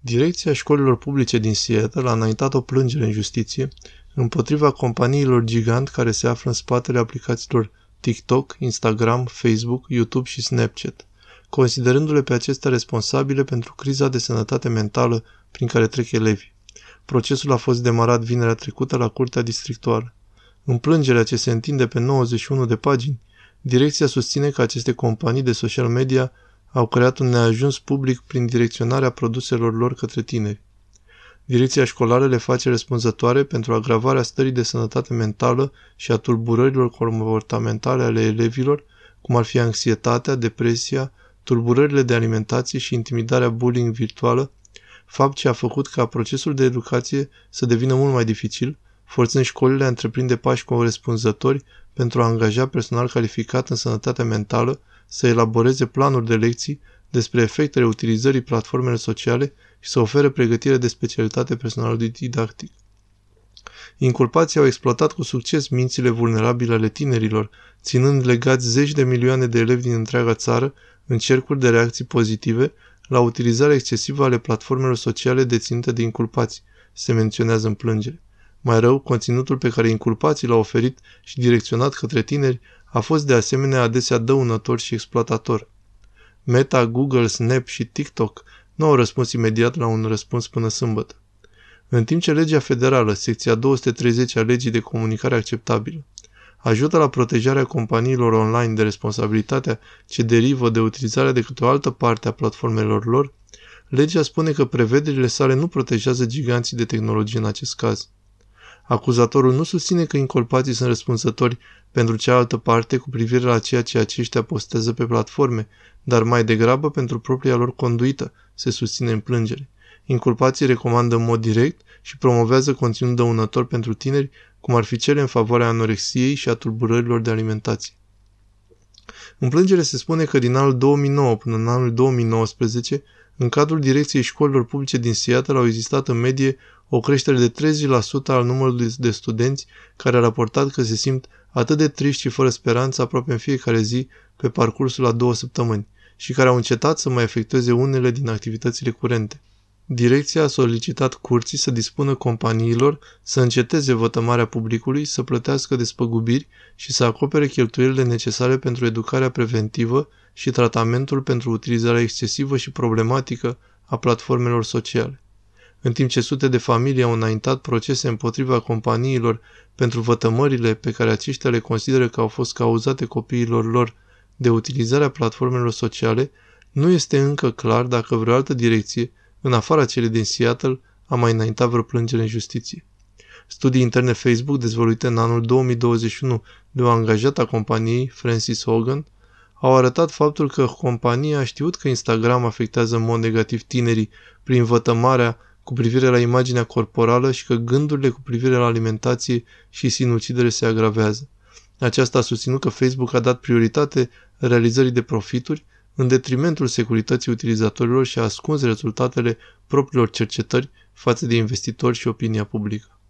Direcția școlilor publice din Seattle a înaintat o plângere în justiție împotriva companiilor gigant care se află în spatele aplicațiilor TikTok, Instagram, Facebook, YouTube și Snapchat, considerându-le pe acestea responsabile pentru criza de sănătate mentală prin care trec elevii. Procesul a fost demarat vinerea trecută la Curtea Districtuală. În plângerea ce se întinde pe 91 de pagini, direcția susține că aceste companii de social media au creat un neajuns public prin direcționarea produselor lor către tineri. Direcția școlară le face răspunzătoare pentru agravarea stării de sănătate mentală și a tulburărilor comportamentale ale elevilor, cum ar fi anxietatea, depresia, tulburările de alimentație și intimidarea bullying virtuală, fapt ce a făcut ca procesul de educație să devină mult mai dificil, forțând școlile a întreprinde pași corespunzători pentru a angaja personal calificat în sănătatea mentală să elaboreze planuri de lecții despre efectele utilizării platformelor sociale și să ofere pregătire de specialitate personalului didactic. Inculpații au exploatat cu succes mințile vulnerabile ale tinerilor, ținând legați zeci de milioane de elevi din întreaga țară în cercuri de reacții pozitive la utilizarea excesivă ale platformelor sociale deținute de inculpați, se menționează în plângere. Mai rău, conținutul pe care inculpații l-au oferit și direcționat către tineri a fost de asemenea adesea dăunător și exploatator. Meta, Google, Snap și TikTok nu au răspuns imediat la un răspuns până sâmbătă. În timp ce legea federală, secția 230 a legii de comunicare acceptabilă, ajută la protejarea companiilor online de responsabilitatea ce derivă de utilizarea de câte o altă parte a platformelor lor, legea spune că prevederile sale nu protejează giganții de tehnologie în acest caz. Acuzatorul nu susține că inculpații sunt răspunsători pentru cealaltă parte cu privire la ceea ce aceștia postează pe platforme, dar mai degrabă pentru propria lor conduită, se susține în plângere. Inculpații recomandă în mod direct și promovează conținut dăunător pentru tineri, cum ar fi cele în favoarea anorexiei și a tulburărilor de alimentație. În plângere se spune că din anul 2009 până în anul 2019, în cadrul direcției școlilor publice din Seattle au existat în medie o creștere de 30% al numărului de studenți care a raportat că se simt atât de triști și fără speranță aproape în fiecare zi pe parcursul a două săptămâni și care au încetat să mai efectueze unele din activitățile curente. Direcția a solicitat curții să dispună companiilor să înceteze vătămarea publicului, să plătească despăgubiri și să acopere cheltuielile necesare pentru educarea preventivă și tratamentul pentru utilizarea excesivă și problematică a platformelor sociale. În timp ce sute de familii au înaintat procese împotriva companiilor pentru vătămările pe care aceștia le consideră că au fost cauzate copiilor lor de utilizarea platformelor sociale, nu este încă clar dacă vreo altă direcție, în afara celei din Seattle, a mai înaintat vreo plângere în justiție. Studii interne Facebook dezvăluite în anul 2021 de o angajată a companiei, Francis Hogan, au arătat faptul că compania a știut că Instagram afectează în mod negativ tinerii prin vătămarea cu privire la imaginea corporală și că gândurile cu privire la alimentație și sinucidere se agravează. Aceasta a susținut că Facebook a dat prioritate realizării de profituri în detrimentul securității utilizatorilor și a ascuns rezultatele propriilor cercetări față de investitori și opinia publică.